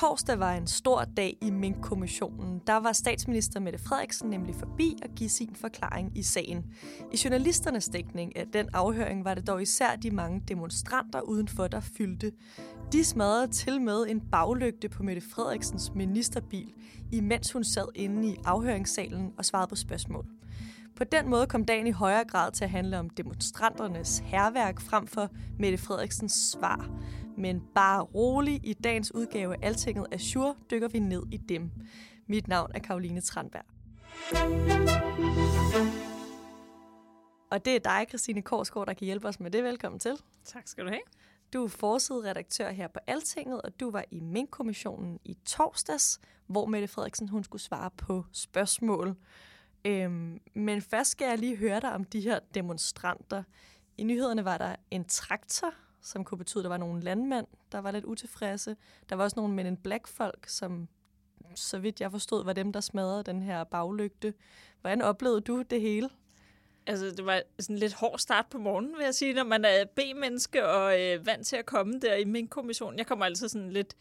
Torsdag var en stor dag i Mink-kommissionen. Der var statsminister Mette Frederiksen nemlig forbi at give sin forklaring i sagen. I journalisternes dækning af den afhøring var det dog især de mange demonstranter udenfor, der fyldte. De smadrede til med en baglygte på Mette Frederiksens ministerbil, imens hun sad inde i afhøringssalen og svarede på spørgsmål. På den måde kom dagen i højere grad til at handle om demonstranternes herværk frem for Mette Frederiksens svar. Men bare rolig, i dagens udgave af Altinget Azure dykker vi ned i dem. Mit navn er Karoline Tranberg. Og det er dig, Christine Korsgaard, der kan hjælpe os med det. Velkommen til. Tak skal du have. Du er forsideredaktør her på Altinget, og du var i Mink-kommissionen i torsdags, hvor Mette Frederiksen hun skulle svare på spørgsmål. Øhm, men først skal jeg lige høre dig om de her demonstranter. I nyhederne var der en traktor, som kunne betyde, at der var nogle landmænd, der var lidt utilfredse. Der var også nogle Men en Black-folk, som så vidt jeg forstod, var dem, der smadrede den her baglygte. Hvordan oplevede du det hele? Altså, det var sådan en lidt hård start på morgenen, vil jeg sige, når man er B-menneske og øh, vant til at komme der i min kommission. Jeg kommer altid sådan lidt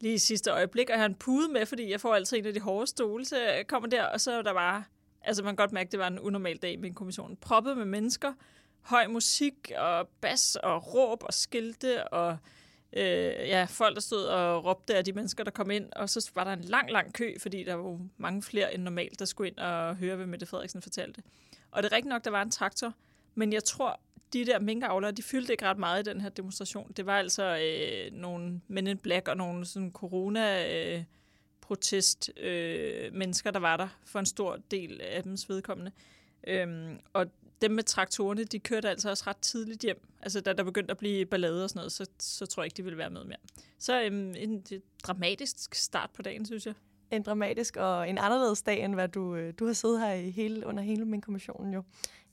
lige i sidste øjeblik, og jeg har en pude med, fordi jeg får altid en af de hårde stole, så jeg kommer der, og så er der bare... Altså, man kan godt mærke, at det var en unormal dag med en kommission. Proppet med mennesker, høj musik og bas og råb og skilte og øh, ja, folk, der stod og råbte af de mennesker, der kom ind. Og så var der en lang, lang kø, fordi der var jo mange flere end normalt, der skulle ind og høre, hvad Mette Frederiksen fortalte. Og det er rigtigt nok, der var en traktor, men jeg tror, de der minkavlere, de fyldte ikke ret meget i den her demonstration. Det var altså øh, nogle Men in Black og nogle sådan corona øh, protest øh, mennesker, der var der for en stor del af dems vedkommende. Øhm, og dem med traktorerne, de kørte altså også ret tidligt hjem. Altså da der begyndte at blive ballade og sådan noget, så, så tror jeg ikke, de ville være med mere. Så øhm, en, en dramatisk start på dagen, synes jeg. En dramatisk og en anderledes dag, end hvad du, øh, du har siddet her i hele, under hele min kommissionen jo,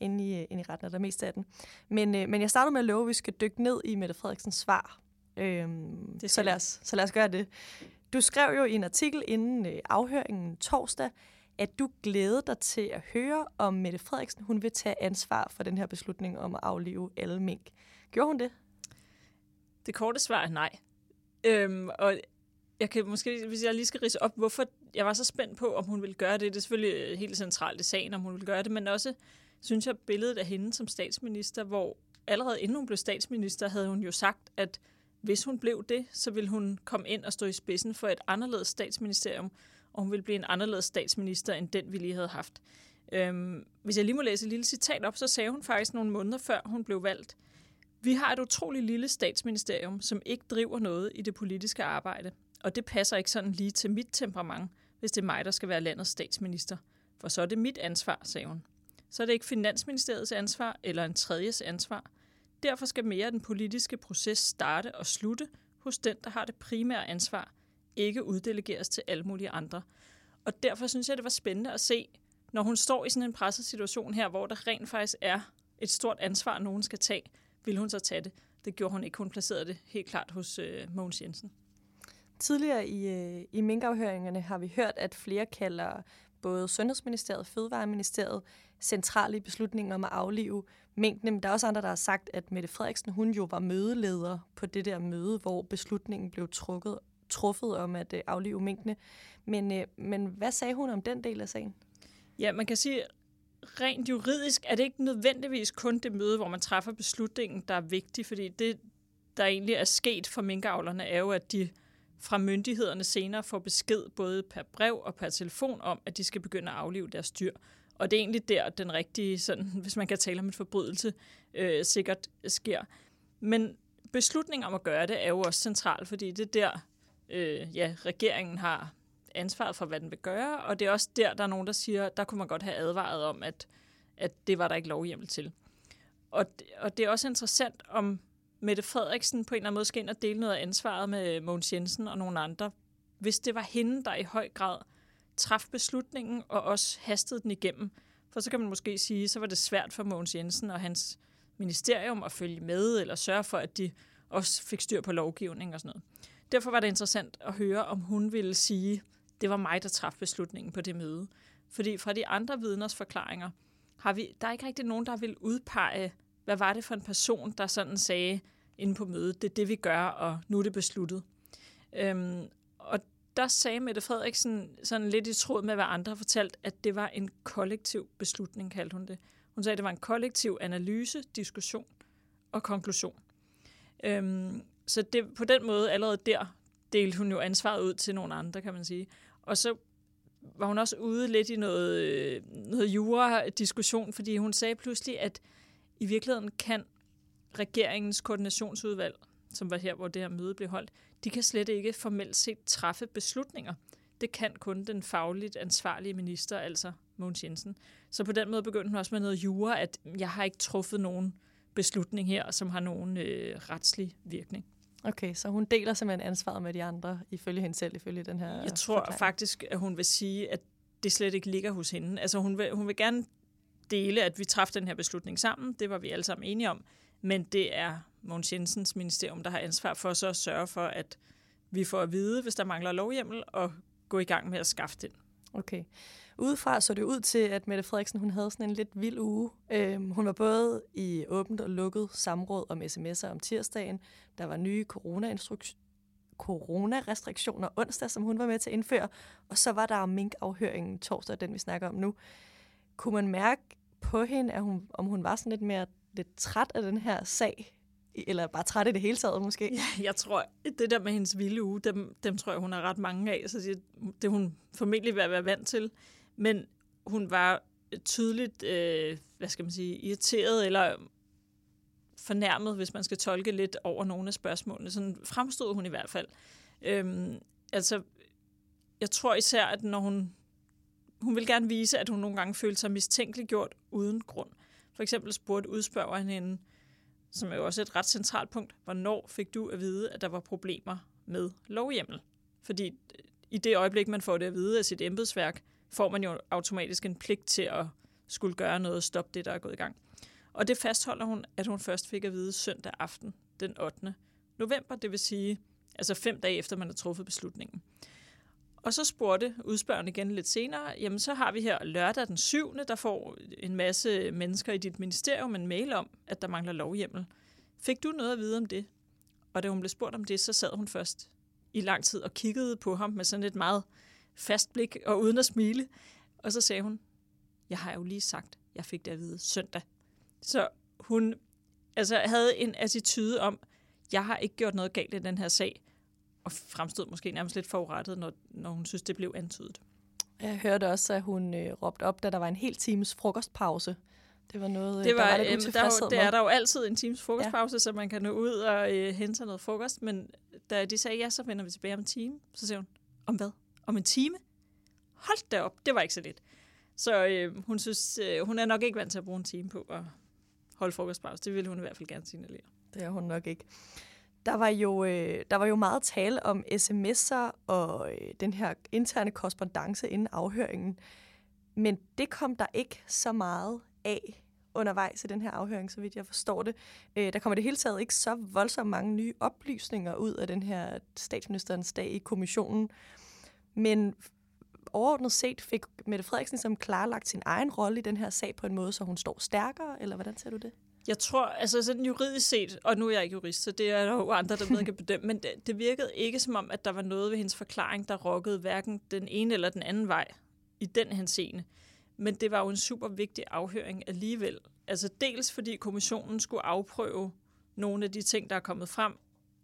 inde i, øh, inde i retten af det meste af den. Men, øh, men jeg starter med at love, at vi skal dykke ned i Mette Frederiksens svar. Øhm, Det så, lad os, så lad os gøre det. Du skrev jo i en artikel inden øh, afhøringen torsdag, at du glæder dig til at høre, om Mette Frederiksen hun vil tage ansvar for den her beslutning om at aflive alle mink. Gjorde hun det? Det korte svar er nej. Øhm, og jeg kan måske, hvis jeg lige skal rise op, hvorfor jeg var så spændt på, om hun ville gøre det. Det er selvfølgelig øh, helt centralt i sagen, om hun ville gøre det, men også, synes jeg, billedet af hende som statsminister, hvor allerede inden hun blev statsminister, havde hun jo sagt, at hvis hun blev det, så ville hun komme ind og stå i spidsen for et anderledes statsministerium, og hun ville blive en anderledes statsminister, end den vi lige havde haft. Øhm, hvis jeg lige må læse et lille citat op, så sagde hun faktisk nogle måneder før hun blev valgt, vi har et utroligt lille statsministerium, som ikke driver noget i det politiske arbejde. Og det passer ikke sådan lige til mit temperament, hvis det er mig, der skal være landets statsminister. For så er det mit ansvar, sagde hun. Så er det ikke Finansministeriets ansvar eller en tredjes ansvar. Derfor skal mere af den politiske proces starte og slutte hos den, der har det primære ansvar, ikke uddelegeres til alle mulige andre. Og derfor synes jeg, det var spændende at se, når hun står i sådan en presset situation her, hvor der rent faktisk er et stort ansvar, nogen skal tage, vil hun så tage det. Det gjorde hun ikke. Hun placerede det helt klart hos øh, Mogens Jensen. Tidligere i, øh, i minkafhøringerne har vi hørt, at flere kalder både Sundhedsministeriet og Fødevareministeriet centrale i beslutningen om at aflive mængden, Men der er også andre, der har sagt, at Mette Frederiksen hun jo var mødeleder på det der møde, hvor beslutningen blev trukket, truffet om at øh, aflive minkene. Men, øh, men hvad sagde hun om den del af sagen? Ja, man kan sige, rent juridisk er det ikke nødvendigvis kun det møde, hvor man træffer beslutningen, der er vigtig, fordi det, der egentlig er sket for minkavlerne, er jo, at de fra myndighederne senere får besked både per brev og per telefon om, at de skal begynde at aflive deres dyr. Og det er egentlig der, den rigtige, sådan, hvis man kan tale om en forbrydelse, øh, sikkert sker. Men beslutningen om at gøre det er jo også central, fordi det er der, øh, ja, regeringen har ansvaret for, hvad den vil gøre, og det er også der, der er nogen, der siger, der kunne man godt have advaret om, at, at det var der ikke lovhjemmel til. og, og det er også interessant, om Mette Frederiksen på en eller anden måde skal ind og dele noget af ansvaret med Mogens Jensen og nogle andre. Hvis det var hende, der i høj grad træffe beslutningen og også hastede den igennem, for så kan man måske sige, så var det svært for Mogens Jensen og hans ministerium at følge med, eller sørge for, at de også fik styr på lovgivning og sådan noget. Derfor var det interessant at høre, om hun ville sige, det var mig, der traf beslutningen på det møde. Fordi fra de andre vidners forklaringer, har vi, der er ikke rigtig nogen, der vil udpege, hvad var det for en person, der sådan sagde inde på mødet, det er det, vi gør, og nu er det besluttet. Øhm, der sagde Mette Frederiksen sådan lidt i tråd med, hvad andre har fortalt, at det var en kollektiv beslutning, kaldte hun det. Hun sagde, at det var en kollektiv analyse, diskussion og konklusion. Øhm, så det, på den måde, allerede der, delte hun jo ansvaret ud til nogle andre, kan man sige. Og så var hun også ude lidt i noget, noget jura-diskussion, fordi hun sagde pludselig, at i virkeligheden kan regeringens koordinationsudvalg, som var her, hvor det her møde blev holdt, de kan slet ikke formelt set træffe beslutninger. Det kan kun den fagligt ansvarlige minister, altså Mogens Jensen. Så på den måde begyndte hun også med noget jura, at jeg har ikke truffet nogen beslutning her, som har nogen øh, retslig virkning. Okay, så hun deler simpelthen ansvaret med de andre, ifølge hende selv, ifølge den her Jeg tror forklaring. faktisk, at hun vil sige, at det slet ikke ligger hos hende. Altså hun vil, hun vil gerne dele, at vi træffede den her beslutning sammen. Det var vi alle sammen enige om. Men det er Mogens Jensens ministerium, der har ansvar for så at sørge for, at vi får at vide, hvis der mangler lovhjemmel, og gå i gang med at skaffe den. Okay. Udefra så det ud til, at Mette Frederiksen hun havde sådan en lidt vild uge. Øhm, hun var både i åbent og lukket samråd om sms'er om tirsdagen. Der var nye corona-restriktioner onsdag, som hun var med til at indføre. Og så var der minkafhøringen torsdag, den vi snakker om nu. Kunne man mærke på hende, at hun, om hun var sådan lidt mere lidt træt af den her sag? Eller bare træt i det hele taget, måske? Ja, jeg tror, det der med hendes vilde uge, dem, dem tror jeg, hun har ret mange af, så det, det er hun formentlig ved at være vant til. Men hun var tydeligt, øh, hvad skal man sige, irriteret eller fornærmet, hvis man skal tolke lidt over nogle af spørgsmålene. Sådan fremstod hun i hvert fald. Øhm, altså, jeg tror især, at når hun... Hun vil gerne vise, at hun nogle gange følte sig mistænkeliggjort uden grund. For eksempel spurgte udspørgeren hende, som er jo også et ret centralt punkt, hvornår fik du at vide, at der var problemer med lovhjemmel? Fordi øh, i det øjeblik, man får det at vide af sit embedsværk, får man jo automatisk en pligt til at skulle gøre noget og stoppe det, der er gået i gang. Og det fastholder hun, at hun først fik at vide søndag aften, den 8. november, det vil sige altså fem dage efter, man har truffet beslutningen. Og så spurgte udspørgeren igen lidt senere, jamen så har vi her lørdag den 7., der får en masse mennesker i dit ministerium en mail om, at der mangler lovhjemmel. Fik du noget at vide om det? Og da hun blev spurgt om det, så sad hun først i lang tid og kiggede på ham med sådan et meget fast blik og uden at smile. Og så sagde hun, jeg har jo lige sagt, jeg fik det at vide søndag. Så hun altså, havde en attitude om, jeg har ikke gjort noget galt i den her sag, og fremstod måske nærmest lidt forurettet, når, når hun synes, det blev antydet. Jeg hørte også, at hun øh, råbte op, da der var en hel times frokostpause. Det var noget, det var, der var lidt øh, der, er jo, det er der jo altid en times frokostpause, ja. så man kan nå ud og øh, hente sig noget frokost. Men da de sagde ja, så vender vi tilbage om en time. Så siger hun, om hvad? Om en time? Hold da op, det var ikke så lidt. Så øh, hun synes, øh, hun er nok ikke vant til at bruge en time på at holde frokostpause. Det ville hun i hvert fald gerne signalere. Det er hun nok ikke. Der var jo, øh, der var jo meget tale om sms'er og øh, den her interne korrespondence inden afhøringen. Men det kom der ikke så meget af undervejs i den her afhøring, så vidt jeg forstår det. Øh, der kommer det hele taget ikke så voldsomt mange nye oplysninger ud af den her statsministerens dag i kommissionen. Men overordnet set fik Mette Frederiksen som klarlagt sin egen rolle i den her sag på en måde, så hun står stærkere, eller hvordan ser du det? Jeg tror, altså sådan juridisk set, og nu er jeg ikke jurist, så det er der jo andre, der ved kan bedømme, men det, det virkede ikke som om, at der var noget ved hendes forklaring, der rokkede hverken den ene eller den anden vej i den henseende. Men det var jo en super vigtig afhøring alligevel. Altså dels fordi kommissionen skulle afprøve nogle af de ting, der er kommet frem,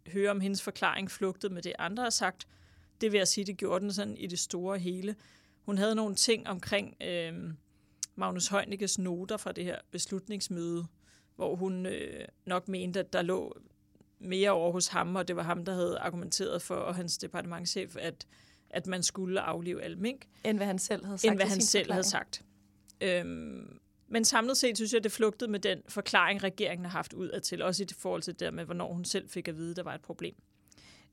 høre om hendes forklaring flugtede med det, andre har sagt. Det vil jeg sige, det gjorde den sådan i det store hele. Hun havde nogle ting omkring øh, Magnus Heunicke's noter fra det her beslutningsmøde, hvor hun øh, nok mente, at der lå mere over hos ham, og det var ham, der havde argumenteret for, og hans departementchef, at, at man skulle aflive al mink. End hvad han selv havde sagt. End hvad han selv havde sagt. Øhm, Men samlet set synes jeg, det flugtede med den forklaring, regeringen har haft ud af til, også i forhold til det der med, hvornår hun selv fik at vide, der var et problem.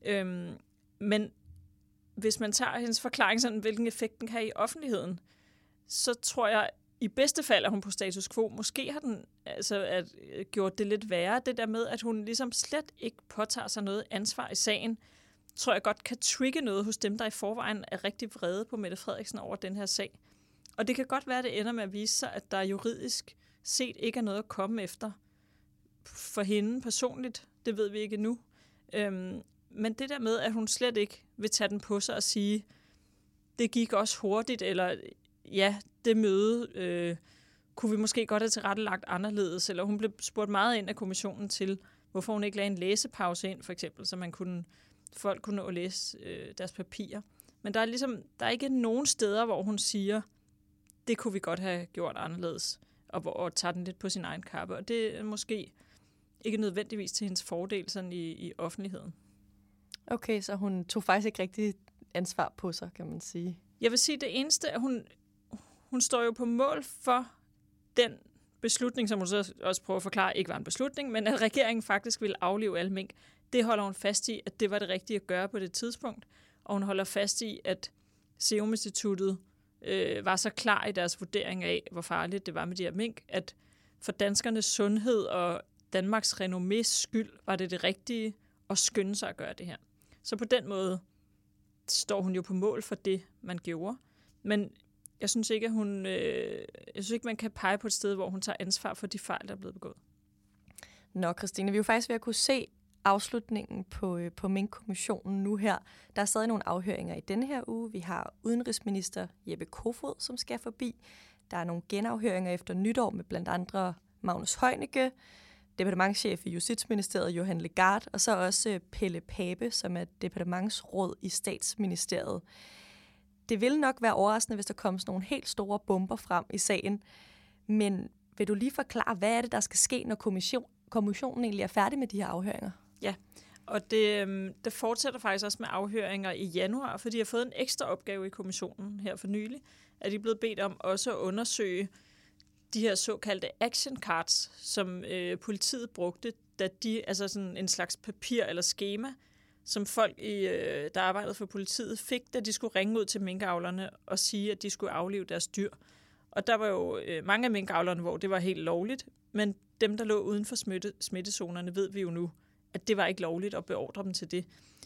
Øhm, men hvis man tager hendes forklaring, sådan, hvilken effekt den kan have i offentligheden, så tror jeg, i bedste fald er hun på status quo. Måske har den altså, at, øh, gjort det lidt værre. Det der med, at hun ligesom slet ikke påtager sig noget ansvar i sagen, tror jeg godt kan trigge noget hos dem, der i forvejen er rigtig vrede på Mette Frederiksen over den her sag. Og det kan godt være, at det ender med at vise sig, at der juridisk set ikke er noget at komme efter for hende personligt. Det ved vi ikke nu. Øhm, men det der med, at hun slet ikke vil tage den på sig og sige, det gik også hurtigt, eller ja, det møde øh, kunne vi måske godt have tilrettelagt anderledes, eller hun blev spurgt meget ind af kommissionen til, hvorfor hun ikke lagde en læsepause ind, for eksempel, så man kunne, folk kunne nå at læse øh, deres papirer. Men der er ligesom, der er ikke nogen steder, hvor hun siger, det kunne vi godt have gjort anderledes, og, hvor, og tager den lidt på sin egen kappe. Og det er måske ikke nødvendigvis til hendes fordel sådan i, i offentligheden. Okay, så hun tog faktisk ikke rigtig ansvar på sig, kan man sige. Jeg vil sige, det eneste, at hun, hun står jo på mål for den beslutning, som hun så også prøver at forklare, ikke var en beslutning, men at regeringen faktisk ville aflive alle mink. Det holder hun fast i, at det var det rigtige at gøre på det tidspunkt. Og hun holder fast i, at Serum Instituttet øh, var så klar i deres vurdering af, hvor farligt det var med de her mink, at for danskernes sundhed og Danmarks renommés skyld var det det rigtige at skynde sig at gøre det her. Så på den måde står hun jo på mål for det, man gjorde. Men jeg synes ikke, at hun, øh, jeg synes ikke, man kan pege på et sted, hvor hun tager ansvar for de fejl, der er blevet begået. Nå, Christine, vi er jo faktisk ved at kunne se afslutningen på, øh, på Mink-kommissionen nu her. Der er stadig nogle afhøringer i denne her uge. Vi har udenrigsminister Jeppe Kofod, som skal forbi. Der er nogle genafhøringer efter nytår med blandt andre Magnus Heunicke, departementschef i Justitsministeriet Johan Legard, og så også øh, Pelle Pape, som er departementsråd i statsministeriet. Det ville nok være overraskende, hvis der kom sådan nogle helt store bomber frem i sagen. Men vil du lige forklare, hvad er det, der skal ske, når kommission, kommissionen egentlig er færdig med de her afhøringer? Ja, og det, øhm, det fortsætter faktisk også med afhøringer i januar, fordi de har fået en ekstra opgave i kommissionen her for nylig, at de er blevet bedt om også at undersøge de her såkaldte action cards, som øh, politiet brugte, da de, altså sådan en slags papir eller schema, som folk, i, øh, der arbejdede for politiet, fik, da de skulle ringe ud til minkavlerne og sige, at de skulle aflive deres dyr. Og der var jo øh, mange af minkavlerne, hvor det var helt lovligt, men dem, der lå uden for smitte, smittezonerne, ved vi jo nu, at det var ikke lovligt at beordre dem til det.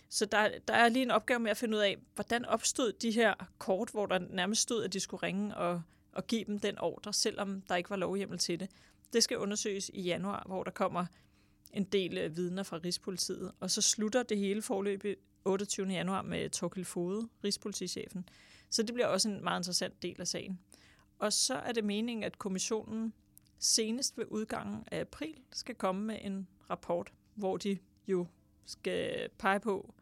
Så der, der er lige en opgave med at finde ud af, hvordan opstod de her kort, hvor der nærmest stod, at de skulle ringe og, og give dem den ordre, selvom der ikke var lovhjemmel til det. Det skal undersøges i januar, hvor der kommer en del øh, vidner fra Rigspolitiet. Og så slutter det hele forløb 28. januar med Torkel Fode, Rigspolitichefen. Så det bliver også en meget interessant del af sagen. Og så er det meningen, at kommissionen senest ved udgangen af april skal komme med en rapport, hvor de jo skal pege på,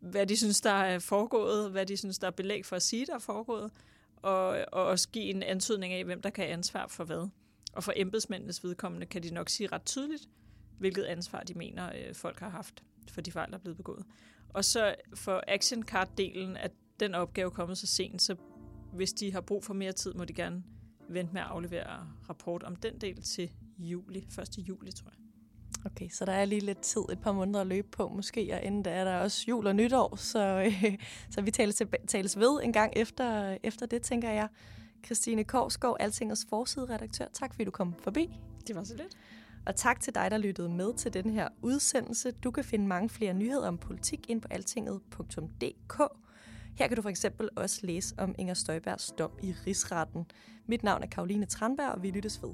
hvad de synes, der er foregået, hvad de synes, der er belæg for at sige, der er foregået, og, og også give en antydning af, hvem der kan have ansvar for hvad. Og for embedsmændenes vedkommende kan de nok sige ret tydeligt, hvilket ansvar de mener, øh, folk har haft for de fejl, der er blevet begået. Og så for action card-delen, at den opgave er kommet så sent, så hvis de har brug for mere tid, må de gerne vente med at aflevere rapport om den del til juli, 1. juli, tror jeg. Okay, så der er lige lidt tid, et par måneder at løbe på måske, og inden da er der også jul og nytår, så, øh, så vi tales, tales ved en gang efter, efter det, tænker jeg. Christine Korsgaard, Altingets forsideredaktør, tak fordi du kom forbi. Det var så lidt. Og tak til dig, der lyttede med til den her udsendelse. Du kan finde mange flere nyheder om politik ind på altinget.dk. Her kan du for eksempel også læse om Inger Støjbergs dom i rigsretten. Mit navn er Karoline Tranberg, og vi lyttes ved.